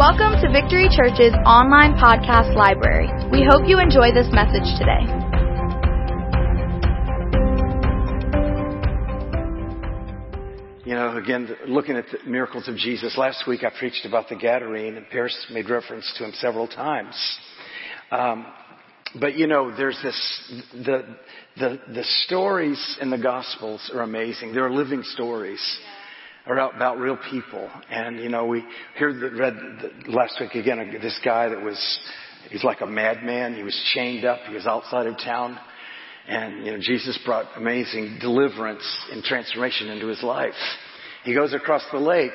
Welcome to Victory Church's online podcast library. We hope you enjoy this message today. You know, again, looking at the miracles of Jesus, last week I preached about the Gadarene, and Pierce made reference to him several times. Um, but you know, there's this, the, the, the stories in the Gospels are amazing. They're living stories. Are about real people, and you know we heard the, read last week again uh, this guy that was he's like a madman. He was chained up. He was outside of town, and you know Jesus brought amazing deliverance and transformation into his life. He goes across the lake,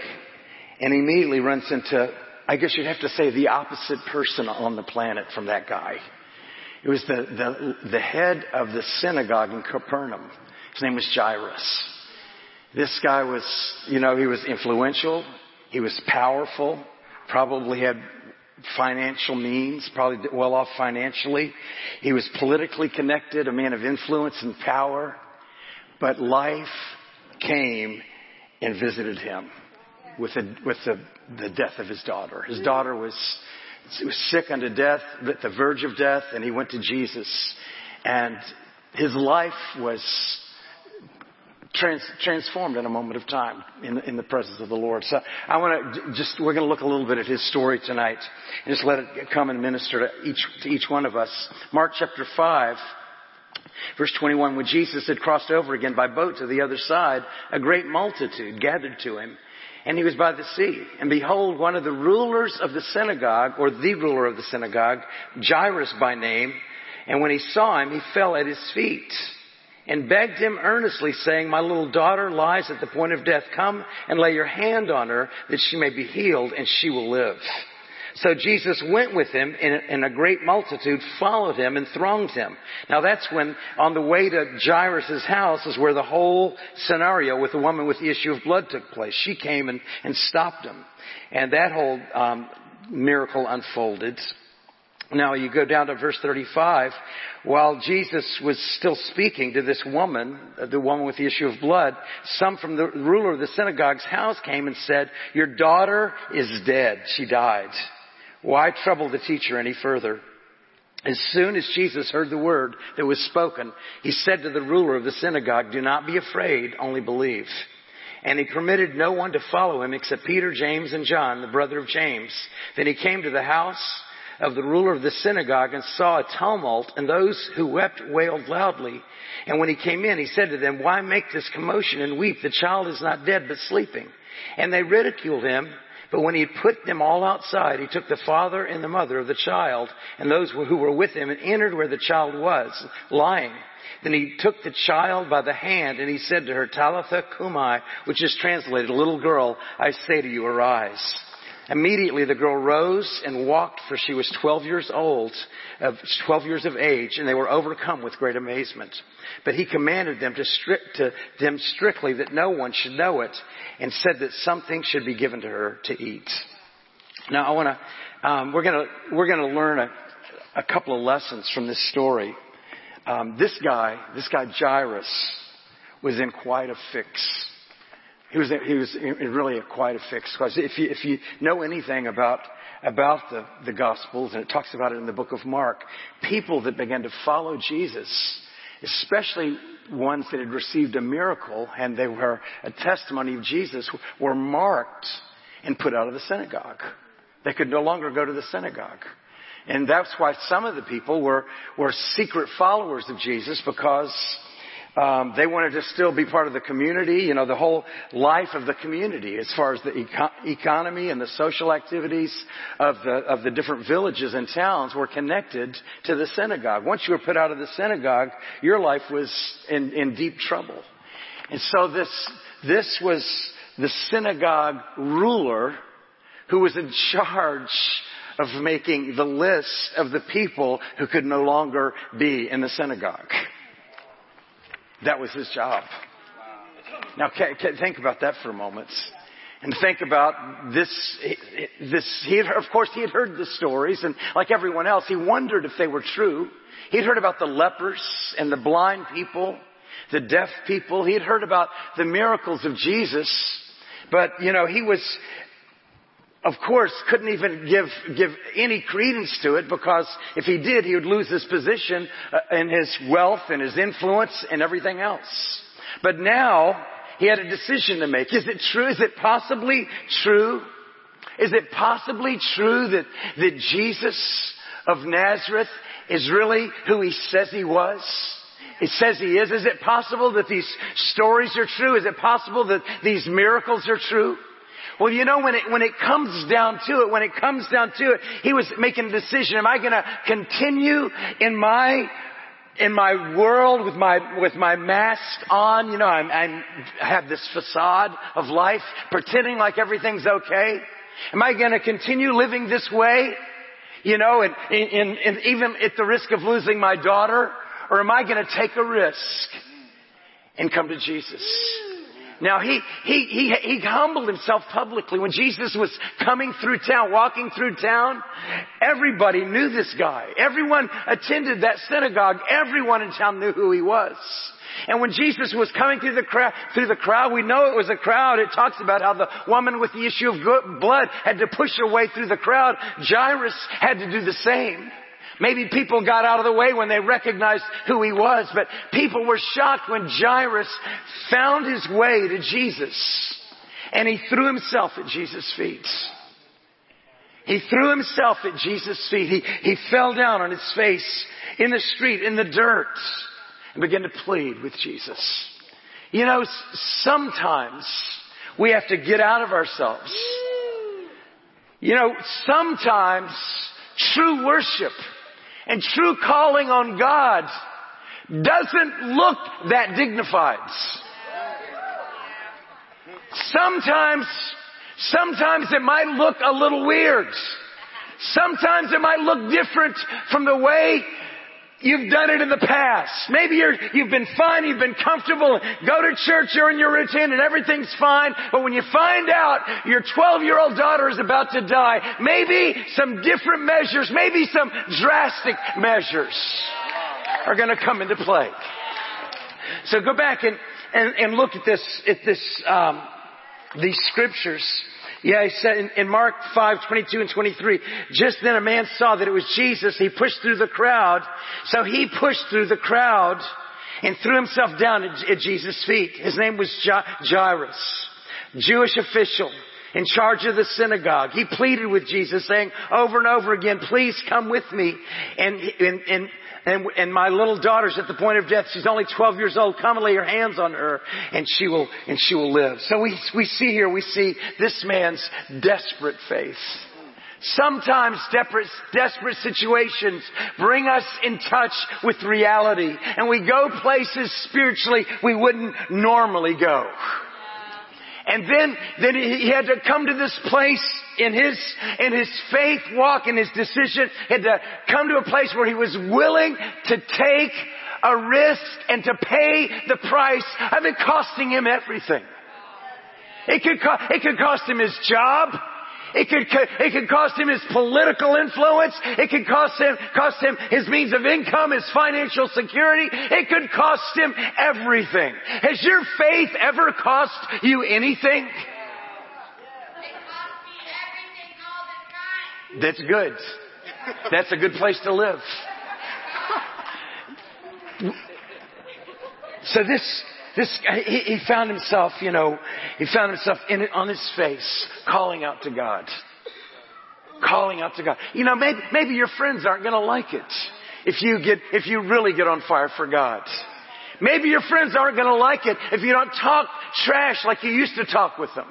and immediately runs into I guess you'd have to say the opposite person on the planet from that guy. It was the, the, the head of the synagogue in Capernaum. His name was Jairus. This guy was, you know, he was influential. He was powerful. Probably had financial means, probably well off financially. He was politically connected, a man of influence and power. But life came and visited him with the, with the, the death of his daughter. His daughter was was sick unto death, at the verge of death, and he went to Jesus. And his life was trans, transformed in a moment of time in, in the presence of the Lord. So I want to just, we're going to look a little bit at his story tonight and just let it come and minister to each, to each one of us. Mark chapter 5. Verse 21, when Jesus had crossed over again by boat to the other side, a great multitude gathered to him and he was by the sea. And behold, one of the rulers of the synagogue, or the ruler of the synagogue, Jairus by name, and when he saw him, he fell at his feet and begged him earnestly, saying, My little daughter lies at the point of death. Come and lay your hand on her that she may be healed and she will live. So Jesus went with him and a great multitude followed him and thronged him. Now that's when on the way to Jairus' house is where the whole scenario with the woman with the issue of blood took place. She came and, and stopped him. And that whole um, miracle unfolded. Now you go down to verse 35. While Jesus was still speaking to this woman, uh, the woman with the issue of blood, some from the ruler of the synagogue's house came and said, your daughter is dead. She died. Why trouble the teacher any further? As soon as Jesus heard the word that was spoken, he said to the ruler of the synagogue, do not be afraid, only believe. And he permitted no one to follow him except Peter, James, and John, the brother of James. Then he came to the house of the ruler of the synagogue and saw a tumult and those who wept wailed loudly. And when he came in, he said to them, why make this commotion and weep? The child is not dead, but sleeping. And they ridiculed him. But when he had put them all outside, he took the father and the mother of the child and those who were with him and entered where the child was, lying. Then he took the child by the hand and he said to her, Talitha cumi, which is translated, little girl, I say to you, arise. Immediately the girl rose and walked for she was 12 years old, of 12 years of age, and they were overcome with great amazement. But he commanded them to, stri- to them strictly that no one should know it and said that something should be given to her to eat. Now I want to, um, we're going to, we're going to learn a, a couple of lessons from this story. Um, this guy, this guy Jairus, was in quite a fix. He was, he was really a quite a fix. Because if you, if you know anything about, about the, the Gospels, and it talks about it in the book of Mark, people that began to follow Jesus, especially ones that had received a miracle and they were a testimony of Jesus, were marked and put out of the synagogue. They could no longer go to the synagogue. And that's why some of the people were, were secret followers of Jesus because um, they wanted to still be part of the community, you know, the whole life of the community as far as the eco- economy and the social activities of the, of the different villages and towns were connected to the synagogue. Once you were put out of the synagogue, your life was in, in deep trouble. And so this, this was the synagogue ruler who was in charge of making the list of the people who could no longer be in the synagogue. That was his job. Now, think about that for a moment. And think about this, this, he had, of course he had heard the stories and like everyone else, he wondered if they were true. He'd heard about the lepers and the blind people, the deaf people. He had heard about the miracles of Jesus. But, you know, he was, of course, couldn't even give, give any credence to it because if he did, he would lose his position uh, and his wealth and his influence and everything else. But now, he had a decision to make. Is it true? Is it possibly true? Is it possibly true that, that Jesus of Nazareth is really who he says he was? It says he is. Is it possible that these stories are true? Is it possible that these miracles are true? Well, you know, when it, when it comes down to it, when it comes down to it, he was making a decision. Am I gonna continue in my, in my world with my, with my mask on? You know, I'm, I'm, I have this facade of life, pretending like everything's okay. Am I gonna continue living this way? You know, and, and, and even at the risk of losing my daughter? Or am I gonna take a risk and come to Jesus? Now he, he, he, he humbled himself publicly. When Jesus was coming through town, walking through town, everybody knew this guy. Everyone attended that synagogue. Everyone in town knew who he was. And when Jesus was coming through the crowd, through the crowd, we know it was a crowd. It talks about how the woman with the issue of blood had to push her way through the crowd. Jairus had to do the same. Maybe people got out of the way when they recognized who he was, but people were shocked when Jairus found his way to Jesus and he threw himself at Jesus' feet. He threw himself at Jesus' feet. He, he fell down on his face in the street, in the dirt, and began to plead with Jesus. You know, sometimes we have to get out of ourselves. You know, sometimes true worship and true calling on God doesn't look that dignified. Sometimes, sometimes it might look a little weird. Sometimes it might look different from the way You've done it in the past. Maybe you're, you've been fine, you've been comfortable, go to church, you're in your routine and everything's fine, but when you find out your 12 year old daughter is about to die, maybe some different measures, maybe some drastic measures are gonna come into play. So go back and, and, and look at this, at this, um, these scriptures yeah, he said in, in Mark 5, 22 and 23, just then a man saw that it was Jesus. He pushed through the crowd. So he pushed through the crowd and threw himself down at, at Jesus' feet. His name was Jairus, Jewish official in charge of the synagogue. He pleaded with Jesus saying over and over again, please come with me. And, and, and and, and my little daughter's at the point of death. She's only 12 years old. Come and lay your hands on her and she will, and she will live. So we, we see here, we see this man's desperate faith. Sometimes desperate, desperate situations bring us in touch with reality and we go places spiritually we wouldn't normally go. And then, then he had to come to this place in his, in his faith walk, in his decision, had to come to a place where he was willing to take a risk and to pay the price of it costing him everything. It could, co- it could cost him his job. It could, it could cost him his political influence. It could cost him, cost him his means of income, his financial security. It could cost him everything. Has your faith ever cost you anything? That's good. That's a good place to live. So this, this he, he found himself, you know, he found himself in on his face, calling out to God. Calling out to God. You know, maybe, maybe your friends aren't gonna like it if you get, if you really get on fire for God. Maybe your friends aren't gonna like it if you don't talk trash like you used to talk with them.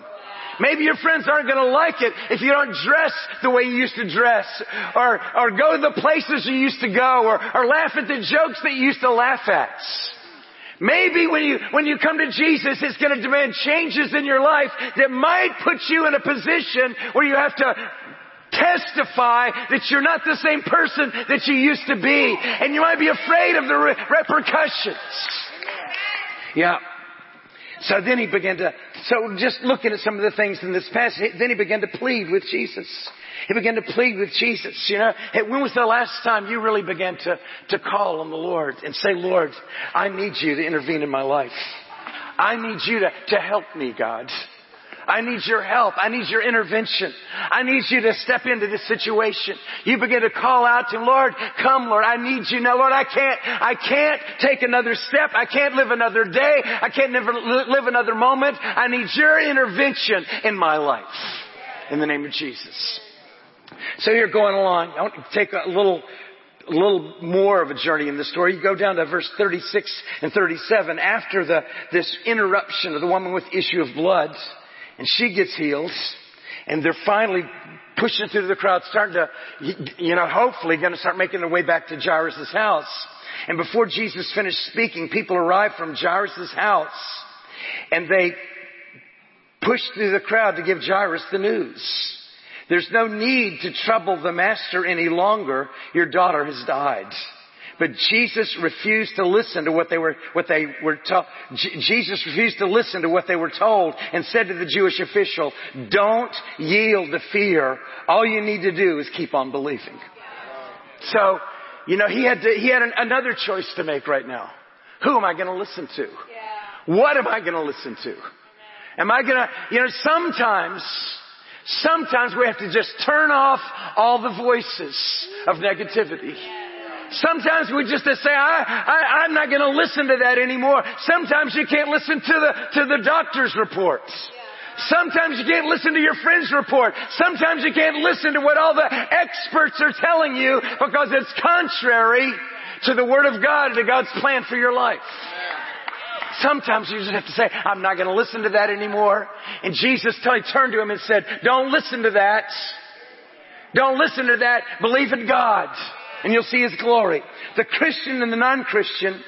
Maybe your friends aren't going to like it if you don't dress the way you used to dress, or, or go to the places you used to go, or, or laugh at the jokes that you used to laugh at. Maybe when you, when you come to Jesus, it's going to demand changes in your life that might put you in a position where you have to testify that you're not the same person that you used to be. And you might be afraid of the re- repercussions. Yeah. So then he began to, so just looking at some of the things in this passage, then he began to plead with Jesus. He began to plead with Jesus. You know, hey, when was the last time you really began to, to call on the Lord and say, Lord, I need you to intervene in my life. I need you to, to help me, God. I need your help. I need your intervention. I need you to step into this situation. You begin to call out to Lord, come Lord, I need you now. Lord, I can't, I can't take another step. I can't live another day. I can't never live another moment. I need your intervention in my life. In the name of Jesus. So you're going along. I want to take a little a little more of a journey in the story. You go down to verse 36 and 37 after the, this interruption of the woman with issue of blood and she gets healed and they're finally pushing through the crowd, starting to, you know, hopefully going to start making their way back to Jairus' house. And before Jesus finished speaking, people arrived from Jairus' house and they pushed through the crowd to give Jairus the news. There's no need to trouble the master any longer. Your daughter has died. But Jesus refused to listen to what they were, what they were told. Jesus refused to listen to what they were told and said to the Jewish official, don't yield to fear. All you need to do is keep on believing. So, you know, he had to, he had an, another choice to make right now. Who am I going to listen to? What am I going to listen to? Am I going to, you know, sometimes, sometimes we have to just turn off all the voices of negativity. Sometimes we just say, I, I, am not going to listen to that anymore. Sometimes you can't listen to the, to the doctor's reports. Sometimes you can't listen to your friend's report. Sometimes you can't listen to what all the experts are telling you because it's contrary to the Word of God to God's plan for your life. Sometimes you just have to say, I'm not going to listen to that anymore. And Jesus turned to him and said, don't listen to that. Don't listen to that. Believe in God and you'll see His glory. The Christian and the non-Christian,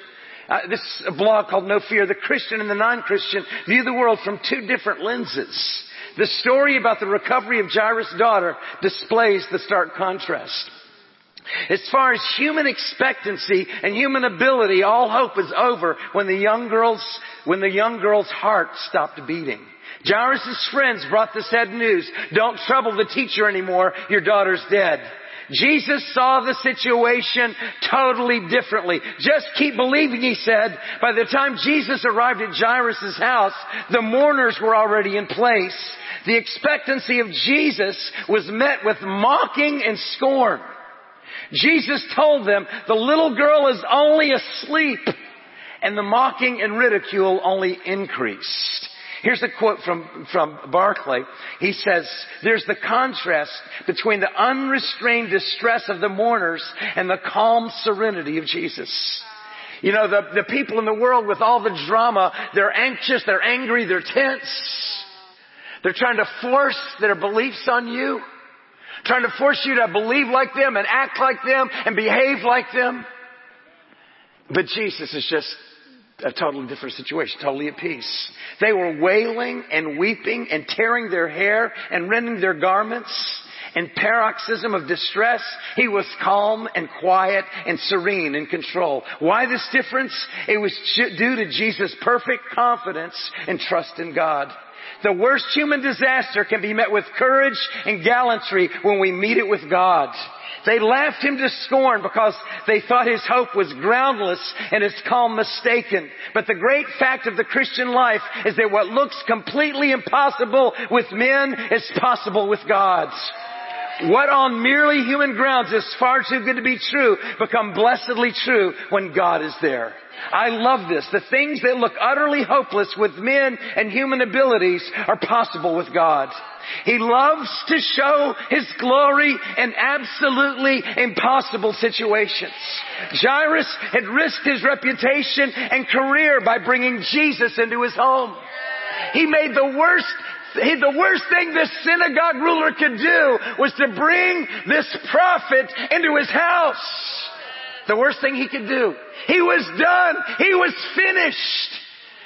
uh, this blog called No Fear, the Christian and the non-Christian view the world from two different lenses. The story about the recovery of Jairus' daughter displays the stark contrast. As far as human expectancy and human ability, all hope is over when the young girl's, when the young girl's heart stopped beating. Jairus' friends brought the sad news. Don't trouble the teacher anymore. Your daughter's dead. Jesus saw the situation totally differently. Just keep believing, he said. By the time Jesus arrived at Jairus' house, the mourners were already in place. The expectancy of Jesus was met with mocking and scorn. Jesus told them, the little girl is only asleep, and the mocking and ridicule only increased. Here's a quote from, from Barclay. He says, there's the contrast between the unrestrained distress of the mourners and the calm serenity of Jesus. You know, the, the people in the world with all the drama, they're anxious, they're angry, they're tense. They're trying to force their beliefs on you. Trying to force you to believe like them and act like them and behave like them. But Jesus is just a totally different situation, totally at peace. They were wailing and weeping and tearing their hair and rending their garments. In paroxysm of distress, he was calm and quiet and serene in control. Why this difference? It was due to Jesus' perfect confidence and trust in God. The worst human disaster can be met with courage and gallantry when we meet it with God. They laughed him to scorn because they thought his hope was groundless and his calm mistaken. But the great fact of the Christian life is that what looks completely impossible with men is possible with God. What on merely human grounds is far too good to be true become blessedly true when God is there. I love this. The things that look utterly hopeless with men and human abilities are possible with God. He loves to show His glory in absolutely impossible situations. Jairus had risked his reputation and career by bringing Jesus into his home. He made the worst the worst thing this synagogue ruler could do was to bring this prophet into his house. The worst thing he could do. He was done. He was finished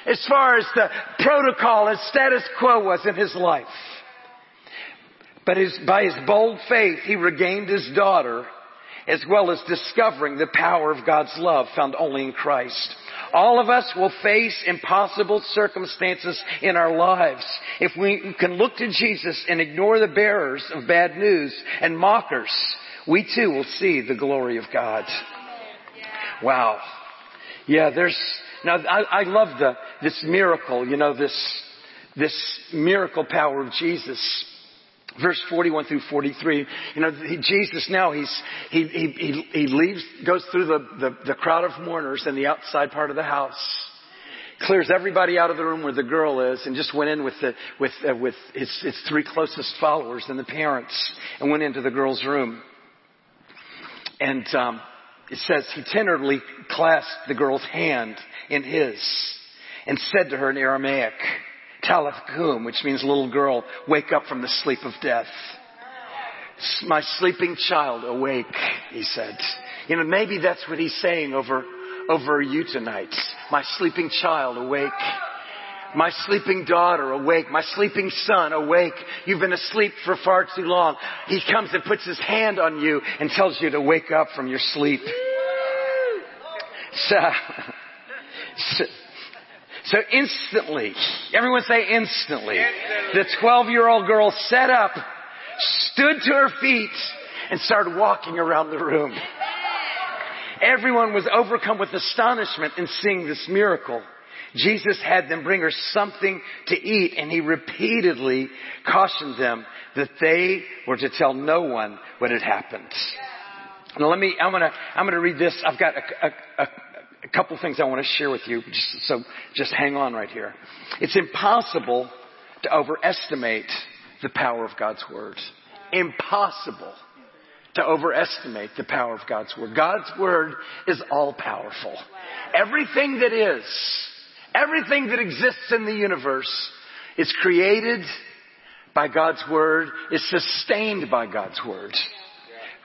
as far as the protocol and status quo was in his life. But his, by his bold faith, he regained his daughter as well as discovering the power of God's love found only in Christ. All of us will face impossible circumstances in our lives. If we can look to Jesus and ignore the bearers of bad news and mockers, we too will see the glory of God. Wow. Yeah, there's, now I, I love the, this miracle, you know, this, this miracle power of Jesus. Verse 41 through 43, you know, Jesus now, he's, he, he, he, leaves, goes through the, the, the crowd of mourners in the outside part of the house clears everybody out of the room where the girl is and just went in with the, with, uh, with his, his three closest followers and the parents and went into the girl's room. And, um, it says he tenderly clasped the girl's hand in his and said to her in Aramaic, Talitha kum, which means little girl, wake up from the sleep of death. My sleeping child, awake, he said. You know, maybe that's what he's saying over, over you tonight. My sleeping child, awake. My sleeping daughter, awake. My sleeping son, awake. You've been asleep for far too long. He comes and puts his hand on you and tells you to wake up from your sleep. So, so, so instantly, everyone say instantly, the 12 year old girl sat up, stood to her feet, and started walking around the room. Everyone was overcome with astonishment in seeing this miracle. Jesus had them bring her something to eat and he repeatedly cautioned them that they were to tell no one what had happened. Now let me, I'm gonna, I'm gonna read this. I've got a, a, a, a couple things I want to share with you. Just, so just hang on right here. It's impossible to overestimate the power of God's Word. Impossible to overestimate the power of God's Word. God's Word is all powerful. Everything that is, everything that exists in the universe is created by God's Word, is sustained by God's Word.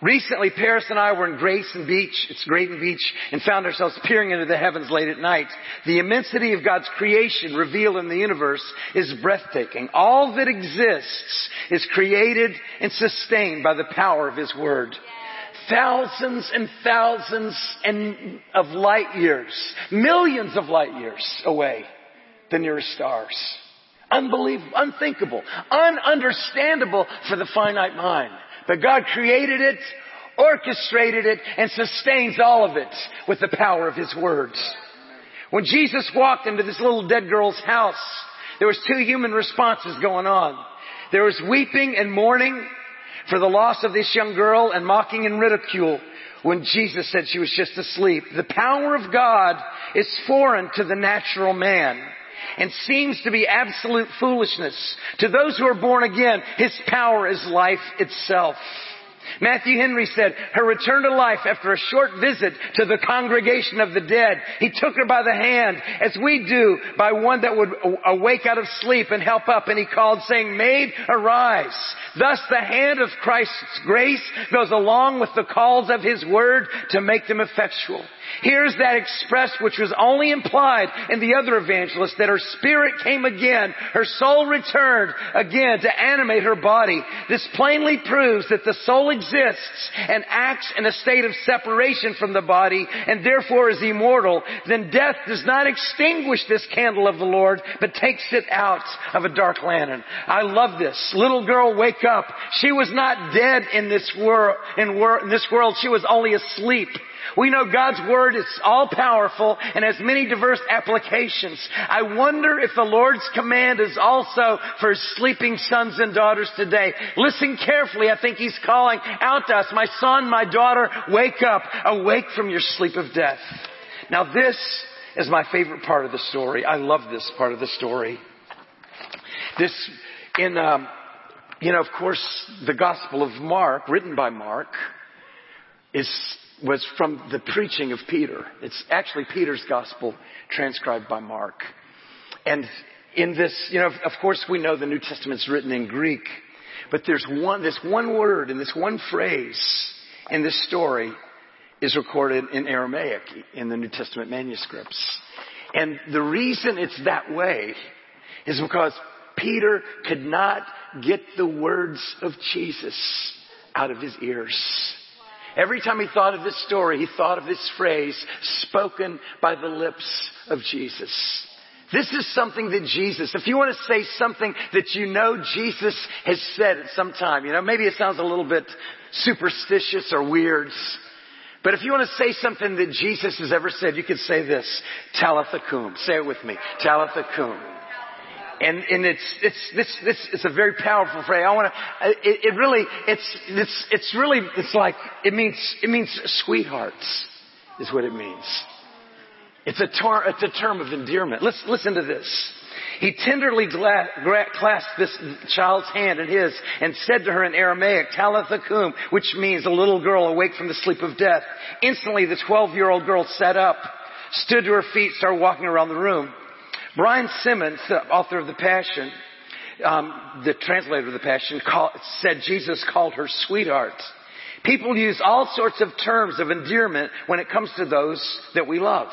Recently, Paris and I were in Grayton Beach, it's Grayton Beach, and found ourselves peering into the heavens late at night. The immensity of God's creation revealed in the universe is breathtaking. All that exists is created and sustained by the power of His Word. Thousands and thousands and of light years, millions of light years away, the nearest stars. Unbelievable, unthinkable, ununderstandable for the finite mind. But God created it, orchestrated it, and sustains all of it with the power of His words. When Jesus walked into this little dead girl's house, there was two human responses going on. There was weeping and mourning for the loss of this young girl and mocking and ridicule when Jesus said she was just asleep. The power of God is foreign to the natural man and seems to be absolute foolishness. To those who are born again, His power is life itself. Matthew Henry said, her return to life after a short visit to the congregation of the dead, he took her by the hand, as we do by one that would awake out of sleep and help up, and he called saying, Maid, arise. Thus the hand of Christ's grace goes along with the calls of his word to make them effectual. Here's that expressed, which was only implied in the other evangelist that her spirit came again, her soul returned again to animate her body. This plainly proves that the soul exists and acts in a state of separation from the body and therefore is immortal. Then death does not extinguish this candle of the Lord, but takes it out of a dark lantern. I love this. Little girl, wake up. She was not dead in this world, in, wor- in this world. She was only asleep. We know God's Word is all powerful and has many diverse applications. I wonder if the Lord's command is also for sleeping sons and daughters today. Listen carefully. I think He's calling out to us, my son, my daughter, wake up, awake from your sleep of death. Now this is my favorite part of the story. I love this part of the story. This, in, um, you know, of course, the Gospel of Mark, written by Mark, is was from the preaching of Peter. It's actually Peter's gospel transcribed by Mark. And in this, you know, of course we know the New Testament's written in Greek, but there's one, this one word and this one phrase in this story is recorded in Aramaic in the New Testament manuscripts. And the reason it's that way is because Peter could not get the words of Jesus out of his ears. Every time he thought of this story, he thought of this phrase spoken by the lips of Jesus. This is something that Jesus, if you want to say something that you know Jesus has said at some time, you know, maybe it sounds a little bit superstitious or weird, but if you want to say something that Jesus has ever said, you could say this, Talitha Kum. Say it with me. Talitha Kum. And and it's it's this this it's a very powerful phrase. I want to. It, it really it's it's it's really it's like it means it means sweethearts is what it means. It's a term it's a term of endearment. Let's listen to this. He tenderly gla- clasped this child's hand in his and said to her in Aramaic, Talitha cum, which means a little girl awake from the sleep of death. Instantly, the 12-year-old girl sat up, stood to her feet, started walking around the room. Brian Simmons, the author of The Passion, um, the translator of The Passion, call, said Jesus called her sweetheart. People use all sorts of terms of endearment when it comes to those that we love.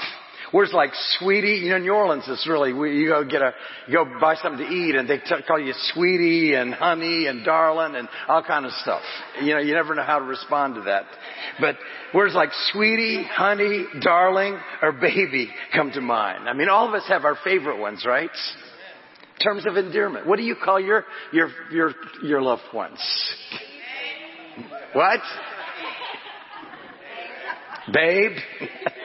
Words like sweetie, you know, New Orleans is really, you go get a, you go buy something to eat and they t- call you sweetie and honey and darling and all kind of stuff. You know, you never know how to respond to that. But words like sweetie, honey, darling, or baby come to mind. I mean, all of us have our favorite ones, right? In terms of endearment. What do you call your, your, your, your loved ones? What? Babe?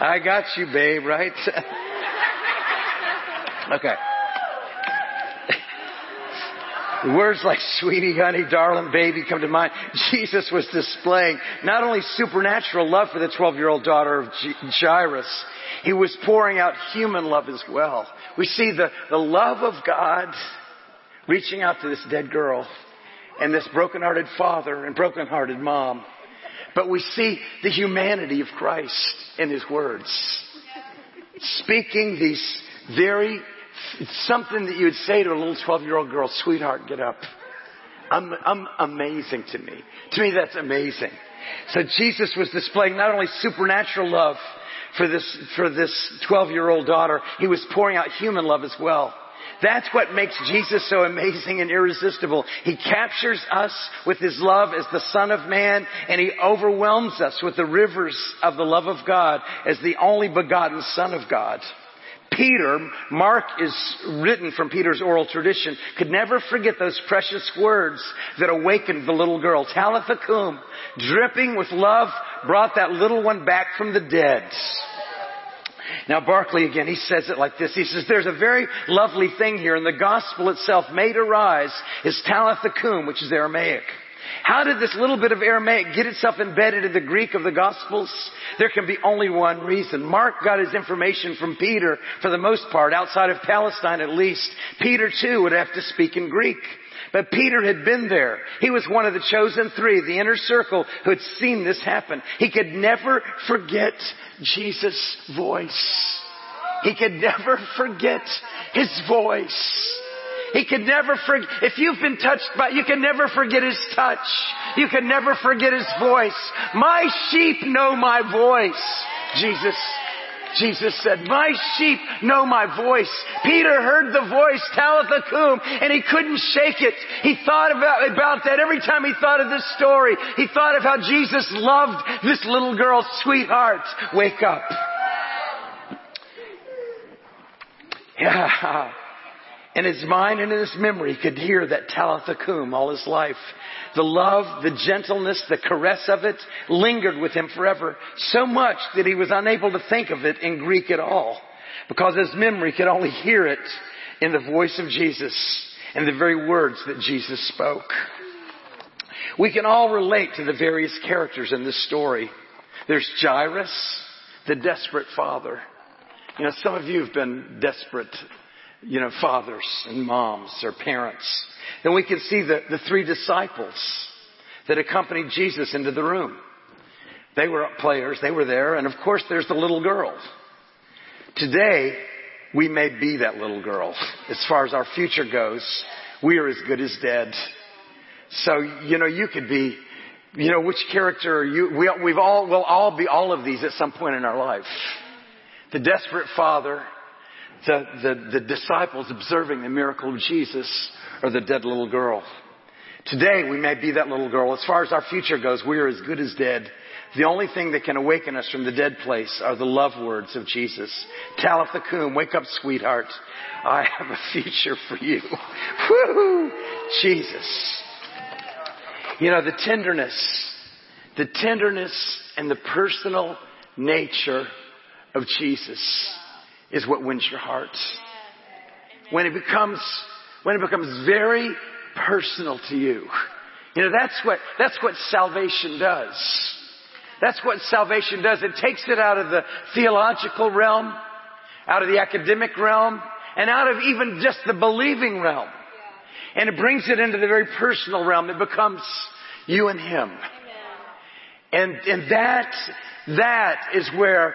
I got you, babe, right? okay. Words like sweetie, honey, darling, baby come to mind. Jesus was displaying not only supernatural love for the 12 year old daughter of Jairus, he was pouring out human love as well. We see the, the love of God reaching out to this dead girl and this broken-hearted father and broken-hearted mom. But we see the humanity of Christ in His words. Speaking these very, something that you would say to a little 12 year old girl, sweetheart, get up. I'm, I'm amazing to me. To me, that's amazing. So Jesus was displaying not only supernatural love for this, for this 12 year old daughter, he was pouring out human love as well. That's what makes Jesus so amazing and irresistible. He captures us with His love as the Son of Man and He overwhelms us with the rivers of the love of God as the only begotten Son of God. Peter, Mark is written from Peter's oral tradition, could never forget those precious words that awakened the little girl. Talitha cum, dripping with love, brought that little one back from the dead. Now Barclay again, he says it like this. He says, there's a very lovely thing here in the gospel itself made arise is Talitha cum, which is Aramaic. How did this little bit of Aramaic get itself embedded in the Greek of the Gospels? There can be only one reason. Mark got his information from Peter for the most part, outside of Palestine at least. Peter too would have to speak in Greek. But Peter had been there. He was one of the chosen three, the inner circle, who had seen this happen. He could never forget Jesus' voice. He could never forget his voice. He could never forget, if you've been touched by, you can never forget his touch. You can never forget his voice. My sheep know my voice. Jesus Jesus said, my sheep know my voice. Peter heard the voice, Talitha cum, and he couldn't shake it. He thought about, about that every time he thought of this story. He thought of how Jesus loved this little girl's sweetheart. Wake up. Yeah. In his mind and in his memory, he could hear that Talitha cum all his life. The love, the gentleness, the caress of it lingered with him forever. So much that he was unable to think of it in Greek at all. Because his memory could only hear it in the voice of Jesus and the very words that Jesus spoke. We can all relate to the various characters in this story. There's Jairus, the desperate father. You know, some of you have been desperate you know, fathers and moms or parents. Then we can see the, the three disciples that accompanied Jesus into the room. They were players, they were there, and of course there's the little girl. Today, we may be that little girl. As far as our future goes, we are as good as dead. So, you know, you could be, you know, which character you, we, we've all, we'll all be all of these at some point in our life. The desperate father, the, the, the disciples observing the miracle of Jesus or the dead little girl. Today we may be that little girl. As far as our future goes, we are as good as dead. The only thing that can awaken us from the dead place are the love words of Jesus. Talitha cum, wake up sweetheart. I have a future for you. Woo! Jesus. You know, the tenderness, the tenderness and the personal nature of Jesus is what wins your hearts. when it becomes, when it becomes very personal to you. You know, that's what, that's what salvation does. That's what salvation does. It takes it out of the theological realm, out of the academic realm, and out of even just the believing realm. And it brings it into the very personal realm. It becomes you and Him. And, and that, that is where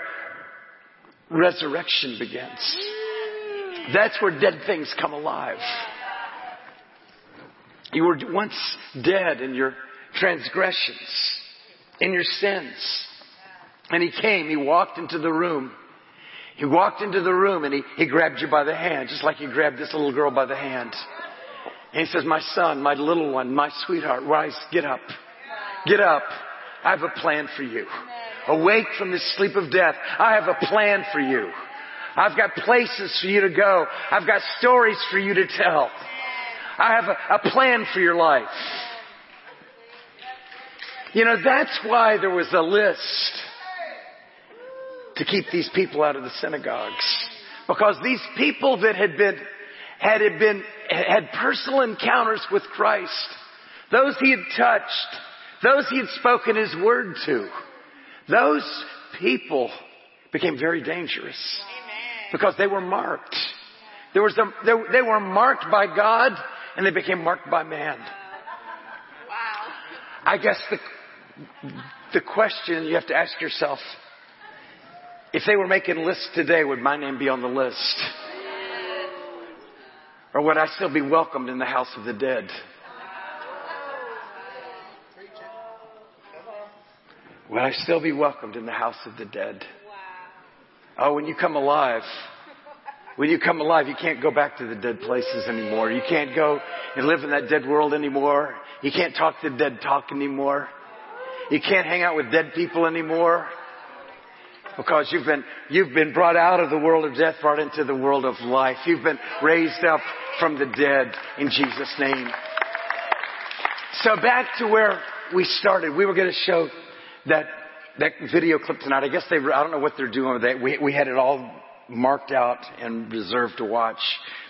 resurrection begins. That's where dead things come alive. You were once dead in your transgressions, in your sins. And he came, he walked into the room. He walked into the room and he, he grabbed you by the hand, just like he grabbed this little girl by the hand. And he says, my son, my little one, my sweetheart, rise, get up. Get up. I have a plan for you. Awake from this sleep of death. I have a plan for you. I've got places for you to go. I've got stories for you to tell. I have a, a plan for your life. You know, that's why there was a list to keep these people out of the synagogues. Because these people that had been, had been, had personal encounters with Christ, those he had touched, those he had spoken his word to, those people became very dangerous because they were marked. There was a, they, they were marked by God and they became marked by man. Wow. I guess the, the question you have to ask yourself, if they were making lists today, would my name be on the list? Or would I still be welcomed in the house of the dead? Would I still be welcomed in the house of the dead? Oh, when you come alive, when you come alive, you can't go back to the dead places anymore. You can't go and live in that dead world anymore. You can't talk the dead talk anymore. You can't hang out with dead people anymore. Because you've been, you've been brought out of the world of death, brought into the world of life. You've been raised up from the dead in Jesus' name. So back to where we started. We were going to show that, that video clip tonight. I guess they, I don't know what they're doing with it. We, we had it all marked out and reserved to watch,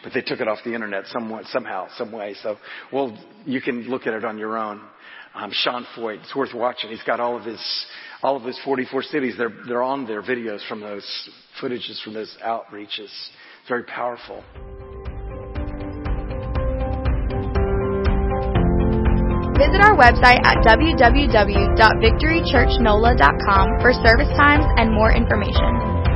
but they took it off the internet somewhat, somehow, some way. So, well, you can look at it on your own. Um, Sean Feucht, it's worth watching. He's got all of his, all of his 44 cities. They're, they're on their videos from those footages from those outreaches. It's very powerful. Visit our website at www.victorychurchnola.com for service times and more information.